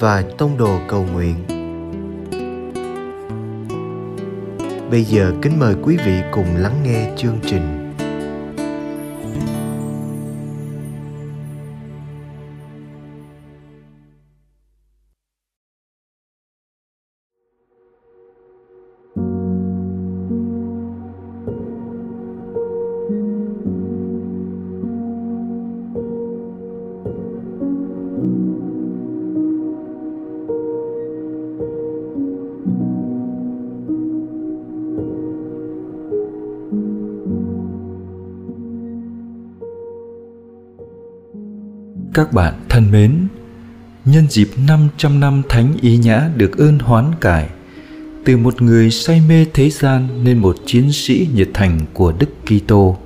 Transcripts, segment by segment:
và Tông Đồ Cầu Nguyện. Bây giờ kính mời quý vị cùng lắng nghe chương trình. Các bạn thân mến, nhân dịp 500 năm Thánh Ý Nhã được ơn hoán cải, từ một người say mê thế gian nên một chiến sĩ nhiệt thành của Đức Kitô.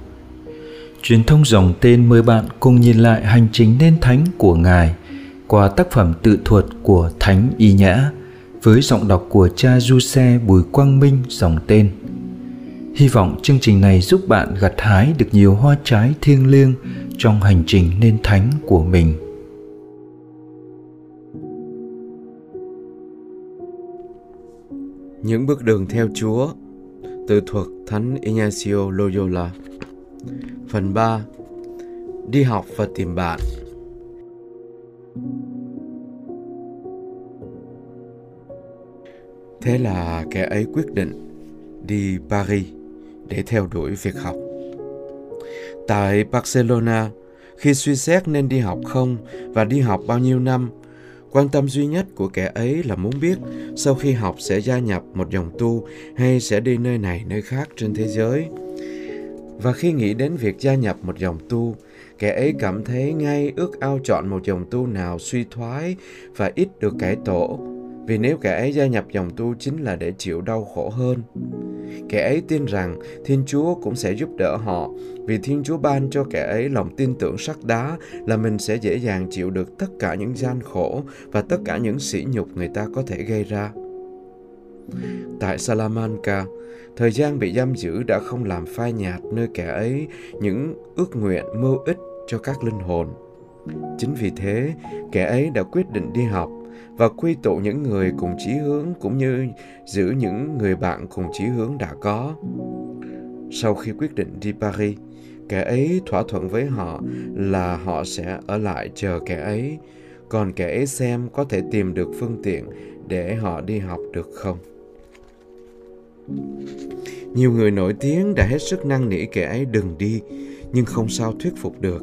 Truyền thông dòng tên mời bạn cùng nhìn lại hành trình nên thánh của Ngài qua tác phẩm tự thuật của Thánh Y Nhã với giọng đọc của cha Du Xe Bùi Quang Minh dòng tên. Hy vọng chương trình này giúp bạn gặt hái được nhiều hoa trái thiêng liêng trong hành trình nên thánh của mình. Những bước đường theo Chúa từ thuật Thánh Ignacio Loyola Phần 3 Đi học và tìm bạn Thế là kẻ ấy quyết định đi Paris để theo đuổi việc học. Tại Barcelona, khi suy xét nên đi học không và đi học bao nhiêu năm, quan tâm duy nhất của kẻ ấy là muốn biết sau khi học sẽ gia nhập một dòng tu hay sẽ đi nơi này nơi khác trên thế giới. Và khi nghĩ đến việc gia nhập một dòng tu, kẻ ấy cảm thấy ngay ước ao chọn một dòng tu nào suy thoái và ít được cải tổ, vì nếu kẻ ấy gia nhập dòng tu chính là để chịu đau khổ hơn. Kẻ ấy tin rằng Thiên Chúa cũng sẽ giúp đỡ họ vì Thiên Chúa ban cho kẻ ấy lòng tin tưởng sắt đá là mình sẽ dễ dàng chịu được tất cả những gian khổ và tất cả những sỉ nhục người ta có thể gây ra. Tại Salamanca, thời gian bị giam giữ đã không làm phai nhạt nơi kẻ ấy những ước nguyện mưu ích cho các linh hồn. Chính vì thế, kẻ ấy đã quyết định đi học và quy tụ những người cùng chí hướng cũng như giữ những người bạn cùng chí hướng đã có. Sau khi quyết định đi Paris, kẻ ấy thỏa thuận với họ là họ sẽ ở lại chờ kẻ ấy, còn kẻ ấy xem có thể tìm được phương tiện để họ đi học được không. Nhiều người nổi tiếng đã hết sức năn nỉ kẻ ấy đừng đi, nhưng không sao thuyết phục được.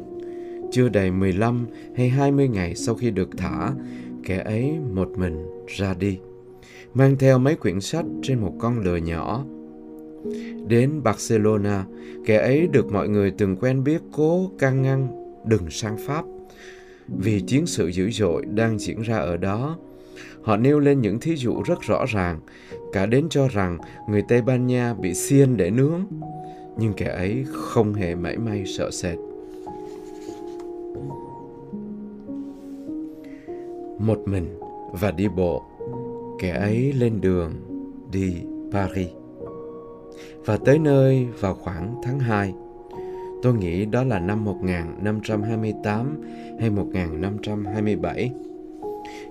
Chưa đầy 15 hay 20 ngày sau khi được thả, kẻ ấy một mình ra đi, mang theo mấy quyển sách trên một con lừa nhỏ. Đến Barcelona, kẻ ấy được mọi người từng quen biết cố can ngăn đừng sang Pháp. Vì chiến sự dữ dội đang diễn ra ở đó, họ nêu lên những thí dụ rất rõ ràng, cả đến cho rằng người Tây Ban Nha bị xiên để nướng. Nhưng kẻ ấy không hề mảy may sợ sệt. Một mình và đi bộ. Kẻ ấy lên đường đi Paris. Và tới nơi vào khoảng tháng 2. Tôi nghĩ đó là năm 1528 hay 1527.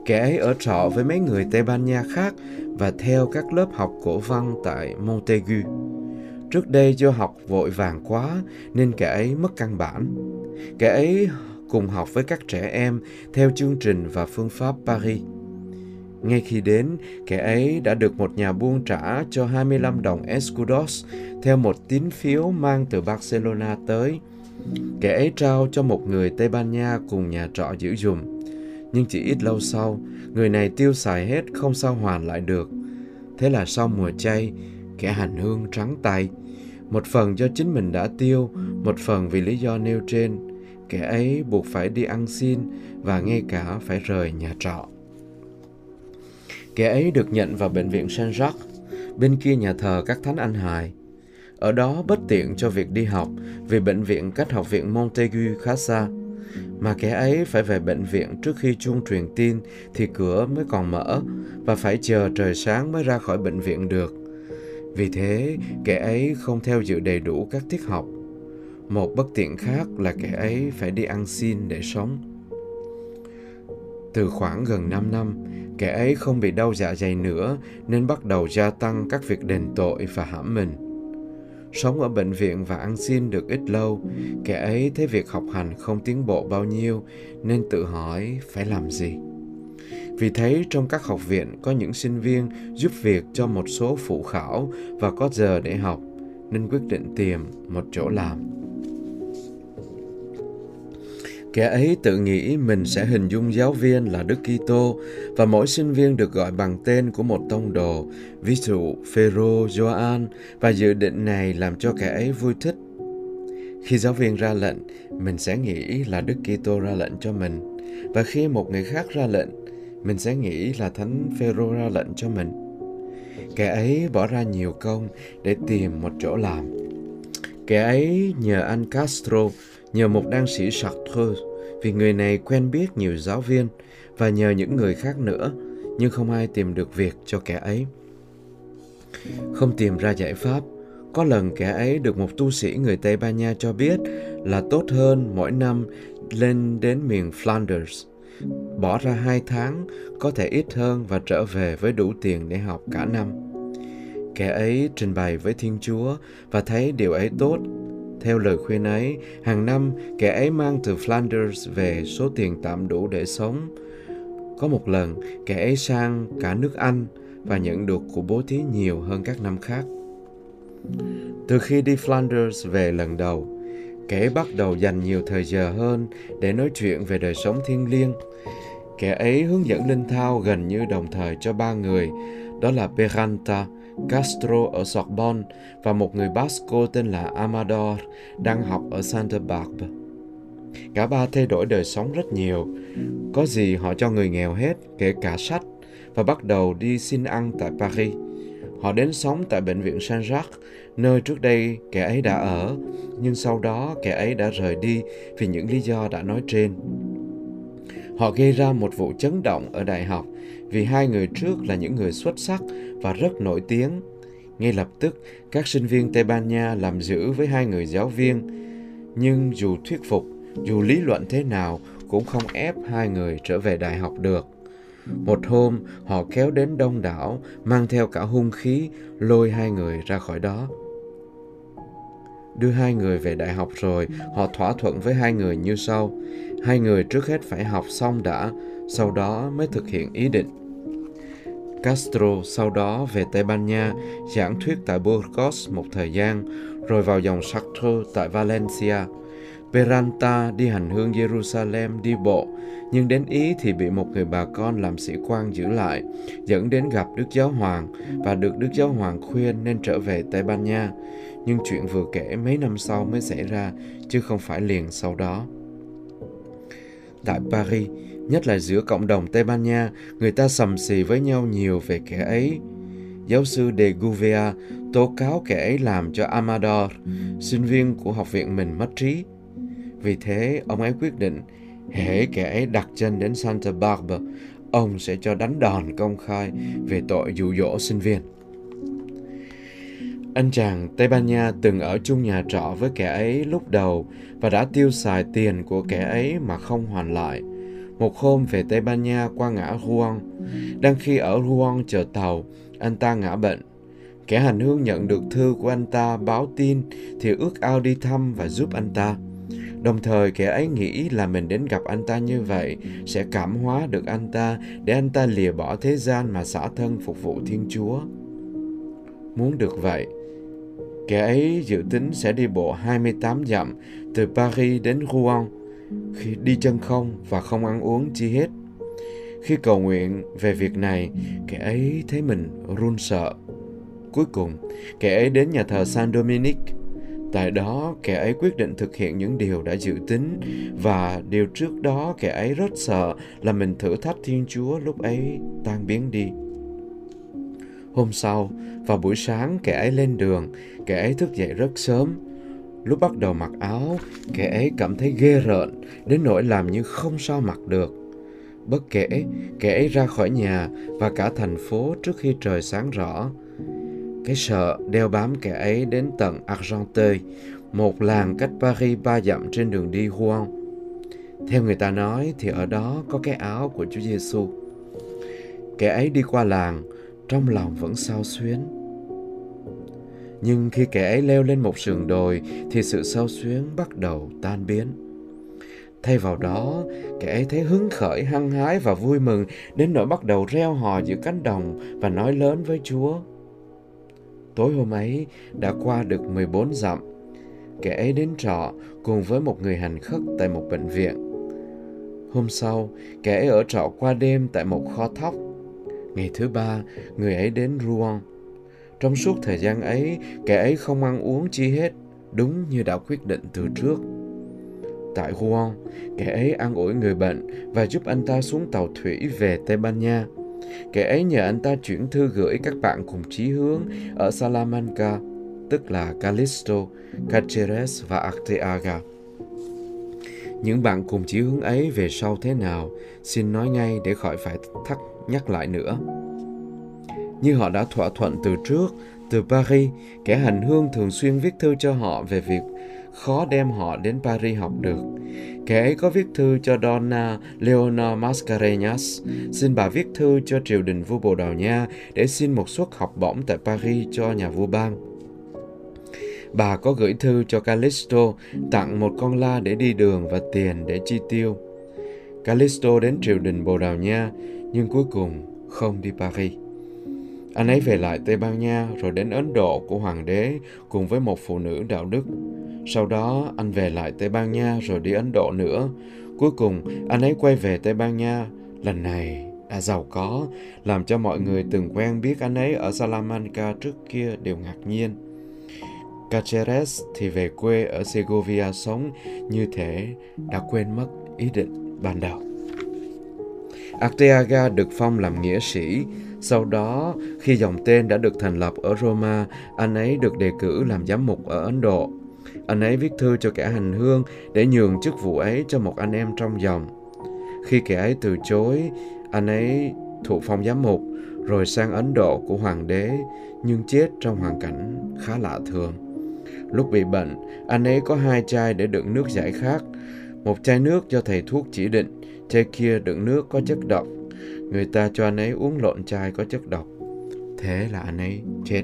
Kẻ ấy ở trọ với mấy người Tây Ban Nha khác và theo các lớp học cổ văn tại Montaigu. Trước đây do học vội vàng quá nên kẻ ấy mất căn bản. Kẻ ấy cùng học với các trẻ em theo chương trình và phương pháp Paris. Ngay khi đến, kẻ ấy đã được một nhà buôn trả cho 25 đồng escudos theo một tín phiếu mang từ Barcelona tới. Kẻ ấy trao cho một người Tây Ban Nha cùng nhà trọ giữ dùm. Nhưng chỉ ít lâu sau, người này tiêu xài hết không sao hoàn lại được. Thế là sau mùa chay, kẻ hành hương trắng tay. Một phần do chính mình đã tiêu, một phần vì lý do nêu trên – kẻ ấy buộc phải đi ăn xin và ngay cả phải rời nhà trọ. Kẻ ấy được nhận vào bệnh viện Saint Jacques, bên kia nhà thờ các thánh anh hài. Ở đó bất tiện cho việc đi học vì bệnh viện cách học viện Montaigu khá xa. Mà kẻ ấy phải về bệnh viện trước khi chuông truyền tin thì cửa mới còn mở và phải chờ trời sáng mới ra khỏi bệnh viện được. Vì thế, kẻ ấy không theo dự đầy đủ các tiết học. Một bất tiện khác là kẻ ấy phải đi ăn xin để sống. Từ khoảng gần 5 năm, kẻ ấy không bị đau dạ dày nữa nên bắt đầu gia tăng các việc đền tội và hãm mình. Sống ở bệnh viện và ăn xin được ít lâu, kẻ ấy thấy việc học hành không tiến bộ bao nhiêu nên tự hỏi phải làm gì. Vì thấy trong các học viện có những sinh viên giúp việc cho một số phụ khảo và có giờ để học, nên quyết định tìm một chỗ làm. Kẻ ấy tự nghĩ mình sẽ hình dung giáo viên là Đức Kitô và mỗi sinh viên được gọi bằng tên của một tông đồ, ví dụ Phêrô, Gioan và dự định này làm cho kẻ ấy vui thích. Khi giáo viên ra lệnh, mình sẽ nghĩ là Đức Kitô ra lệnh cho mình và khi một người khác ra lệnh, mình sẽ nghĩ là Thánh Phêrô ra lệnh cho mình. Kẻ ấy bỏ ra nhiều công để tìm một chỗ làm. Kẻ ấy nhờ anh Castro nhờ một đan sĩ Chartreuse vì người này quen biết nhiều giáo viên và nhờ những người khác nữa nhưng không ai tìm được việc cho kẻ ấy. Không tìm ra giải pháp, có lần kẻ ấy được một tu sĩ người Tây Ban Nha cho biết là tốt hơn mỗi năm lên đến miền Flanders. Bỏ ra hai tháng, có thể ít hơn và trở về với đủ tiền để học cả năm. Kẻ ấy trình bày với Thiên Chúa và thấy điều ấy tốt theo lời khuyên ấy, hàng năm kẻ ấy mang từ Flanders về số tiền tạm đủ để sống. Có một lần, kẻ ấy sang cả nước Anh và nhận được của bố thí nhiều hơn các năm khác. Từ khi đi Flanders về lần đầu, kẻ bắt đầu dành nhiều thời giờ hơn để nói chuyện về đời sống thiêng liêng. Kẻ ấy hướng dẫn linh thao gần như đồng thời cho ba người, đó là Peranta, Castro ở Sorbonne và một người Basco tên là Amador đang học ở Santa Barbara. Cả ba thay đổi đời sống rất nhiều. Có gì họ cho người nghèo hết, kể cả sách, và bắt đầu đi xin ăn tại Paris. Họ đến sống tại bệnh viện Saint-Jacques, nơi trước đây kẻ ấy đã ở, nhưng sau đó kẻ ấy đã rời đi vì những lý do đã nói trên. Họ gây ra một vụ chấn động ở đại học vì hai người trước là những người xuất sắc và rất nổi tiếng. Ngay lập tức, các sinh viên Tây Ban Nha làm giữ với hai người giáo viên. Nhưng dù thuyết phục, dù lý luận thế nào cũng không ép hai người trở về đại học được. Một hôm, họ kéo đến đông đảo, mang theo cả hung khí, lôi hai người ra khỏi đó. Đưa hai người về đại học rồi, họ thỏa thuận với hai người như sau. Hai người trước hết phải học xong đã, sau đó mới thực hiện ý định. Castro sau đó về Tây Ban Nha giảng thuyết tại Burgos một thời gian, rồi vào dòng Sartre tại Valencia. Peralta đi hành hương Jerusalem đi bộ, nhưng đến Ý thì bị một người bà con làm sĩ quan giữ lại, dẫn đến gặp Đức Giáo Hoàng và được Đức Giáo Hoàng khuyên nên trở về Tây Ban Nha. Nhưng chuyện vừa kể mấy năm sau mới xảy ra, chứ không phải liền sau đó. Tại Paris, nhất là giữa cộng đồng Tây Ban Nha, người ta sầm xì với nhau nhiều về kẻ ấy. Giáo sư De Gouveia tố cáo kẻ ấy làm cho Amador, sinh viên của học viện mình mất trí. Vì thế, ông ấy quyết định, hễ kẻ ấy đặt chân đến Santa Barbara, ông sẽ cho đánh đòn công khai về tội dụ dỗ sinh viên. Anh chàng Tây Ban Nha từng ở chung nhà trọ với kẻ ấy lúc đầu và đã tiêu xài tiền của kẻ ấy mà không hoàn lại. Một hôm về Tây Ban Nha qua ngã Huang, đang khi ở Huang chờ tàu, anh ta ngã bệnh. Kẻ hành hương nhận được thư của anh ta báo tin thì ước ao đi thăm và giúp anh ta. Đồng thời kẻ ấy nghĩ là mình đến gặp anh ta như vậy sẽ cảm hóa được anh ta để anh ta lìa bỏ thế gian mà xả thân phục vụ Thiên Chúa. Muốn được vậy, kẻ ấy dự tính sẽ đi bộ 28 dặm từ Paris đến Rouen khi đi chân không và không ăn uống chi hết. Khi cầu nguyện về việc này, kẻ ấy thấy mình run sợ. Cuối cùng, kẻ ấy đến nhà thờ San Dominic. Tại đó, kẻ ấy quyết định thực hiện những điều đã dự tính và điều trước đó kẻ ấy rất sợ là mình thử thách Thiên Chúa lúc ấy tan biến đi. Hôm sau, vào buổi sáng kẻ ấy lên đường, kẻ ấy thức dậy rất sớm. Lúc bắt đầu mặc áo, kẻ ấy cảm thấy ghê rợn, đến nỗi làm như không sao mặc được. Bất kể, kẻ ấy ra khỏi nhà và cả thành phố trước khi trời sáng rõ. Cái sợ đeo bám kẻ ấy đến tận Argenteuil, một làng cách Paris ba dặm trên đường đi Huon. Theo người ta nói thì ở đó có cái áo của Chúa Giêsu. Kẻ ấy đi qua làng, trong lòng vẫn sao xuyến. Nhưng khi kẻ ấy leo lên một sườn đồi thì sự sao xuyến bắt đầu tan biến. Thay vào đó, kẻ ấy thấy hứng khởi, hăng hái và vui mừng đến nỗi bắt đầu reo hò giữa cánh đồng và nói lớn với Chúa. Tối hôm ấy đã qua được 14 dặm. Kẻ ấy đến trọ cùng với một người hành khất tại một bệnh viện. Hôm sau, kẻ ấy ở trọ qua đêm tại một kho thóc. Ngày thứ ba, người ấy đến Rouen. Trong suốt thời gian ấy, kẻ ấy không ăn uống chi hết, đúng như đã quyết định từ trước. Tại Rouen, kẻ ấy ăn ủi người bệnh và giúp anh ta xuống tàu thủy về Tây Ban Nha. Kẻ ấy nhờ anh ta chuyển thư gửi các bạn cùng chí hướng ở Salamanca, tức là Callisto, Cáceres và Arteaga. Những bạn cùng chí hướng ấy về sau thế nào, xin nói ngay để khỏi phải thắc nhắc lại nữa. Như họ đã thỏa thuận từ trước, từ Paris, kẻ hành hương thường xuyên viết thư cho họ về việc khó đem họ đến Paris học được. Kẻ ấy có viết thư cho Donna Leonor Mascarenhas, xin bà viết thư cho triều đình vua Bồ Đào Nha để xin một suất học bổng tại Paris cho nhà vua bang. Bà có gửi thư cho Callisto tặng một con la để đi đường và tiền để chi tiêu. Callisto đến triều đình Bồ Đào Nha, nhưng cuối cùng không đi Paris. Anh ấy về lại Tây Ban Nha rồi đến Ấn Độ của hoàng đế cùng với một phụ nữ đạo đức. Sau đó anh về lại Tây Ban Nha rồi đi Ấn Độ nữa. Cuối cùng anh ấy quay về Tây Ban Nha. Lần này đã giàu có, làm cho mọi người từng quen biết anh ấy ở Salamanca trước kia đều ngạc nhiên. Cáceres thì về quê ở Segovia sống như thể đã quên mất ý định ban đầu. Arteaga được phong làm nghĩa sĩ. Sau đó, khi dòng tên đã được thành lập ở Roma, anh ấy được đề cử làm giám mục ở Ấn Độ. Anh ấy viết thư cho kẻ hành hương để nhường chức vụ ấy cho một anh em trong dòng. Khi kẻ ấy từ chối, anh ấy thụ phong giám mục, rồi sang Ấn Độ của hoàng đế, nhưng chết trong hoàn cảnh khá lạ thường. Lúc bị bệnh, anh ấy có hai chai để đựng nước giải khát. Một chai nước do thầy thuốc chỉ định, chai kia đựng nước có chất độc. Người ta cho anh ấy uống lộn chai có chất độc. Thế là anh ấy chết.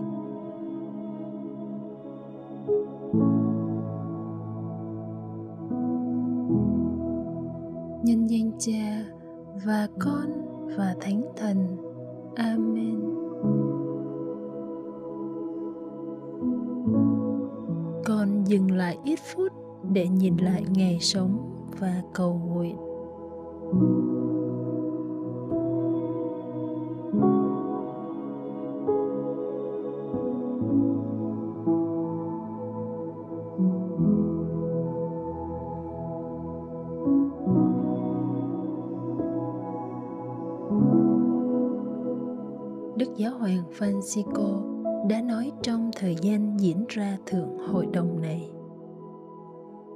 và Con và Thánh Thần. Amen. Con dừng lại ít phút để nhìn lại ngày sống và cầu nguyện. thank you hoàng Francisco đã nói trong thời gian diễn ra thượng hội đồng này.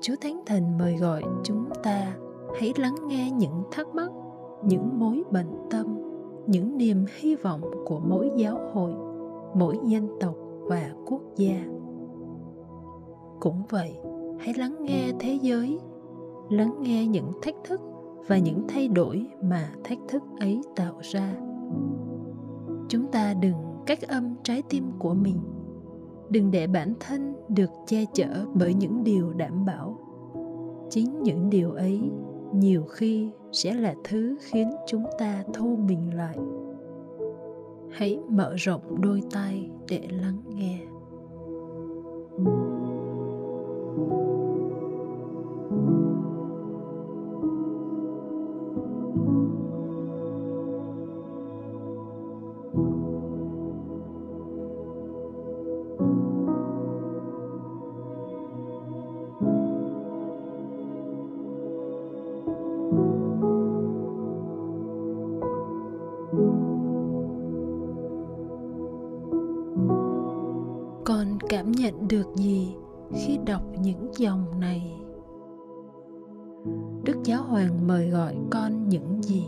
Chúa thánh thần mời gọi chúng ta hãy lắng nghe những thắc mắc, những mối bận tâm, những niềm hy vọng của mỗi giáo hội, mỗi dân tộc và quốc gia. Cũng vậy, hãy lắng nghe thế giới, lắng nghe những thách thức và những thay đổi mà thách thức ấy tạo ra chúng ta đừng cách âm trái tim của mình. Đừng để bản thân được che chở bởi những điều đảm bảo. Chính những điều ấy nhiều khi sẽ là thứ khiến chúng ta thu mình lại. Hãy mở rộng đôi tay để lắng nghe. thank you nhận được gì khi đọc những dòng này? Đức giáo hoàng mời gọi con những gì?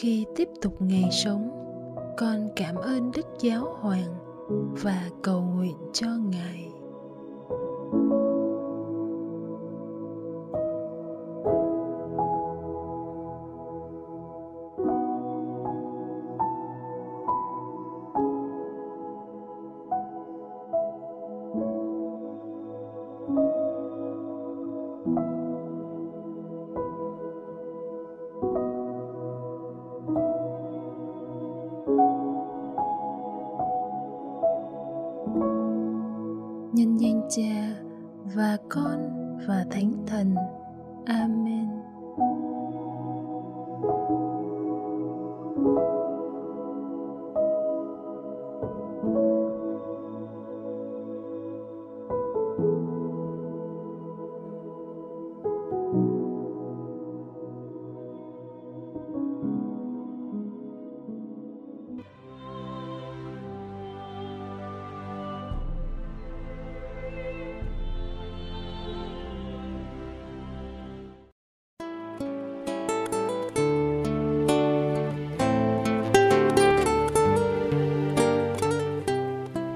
Khi tiếp tục ngày sống, con cảm ơn đức giáo hoàng và cầu nguyện cho ngài.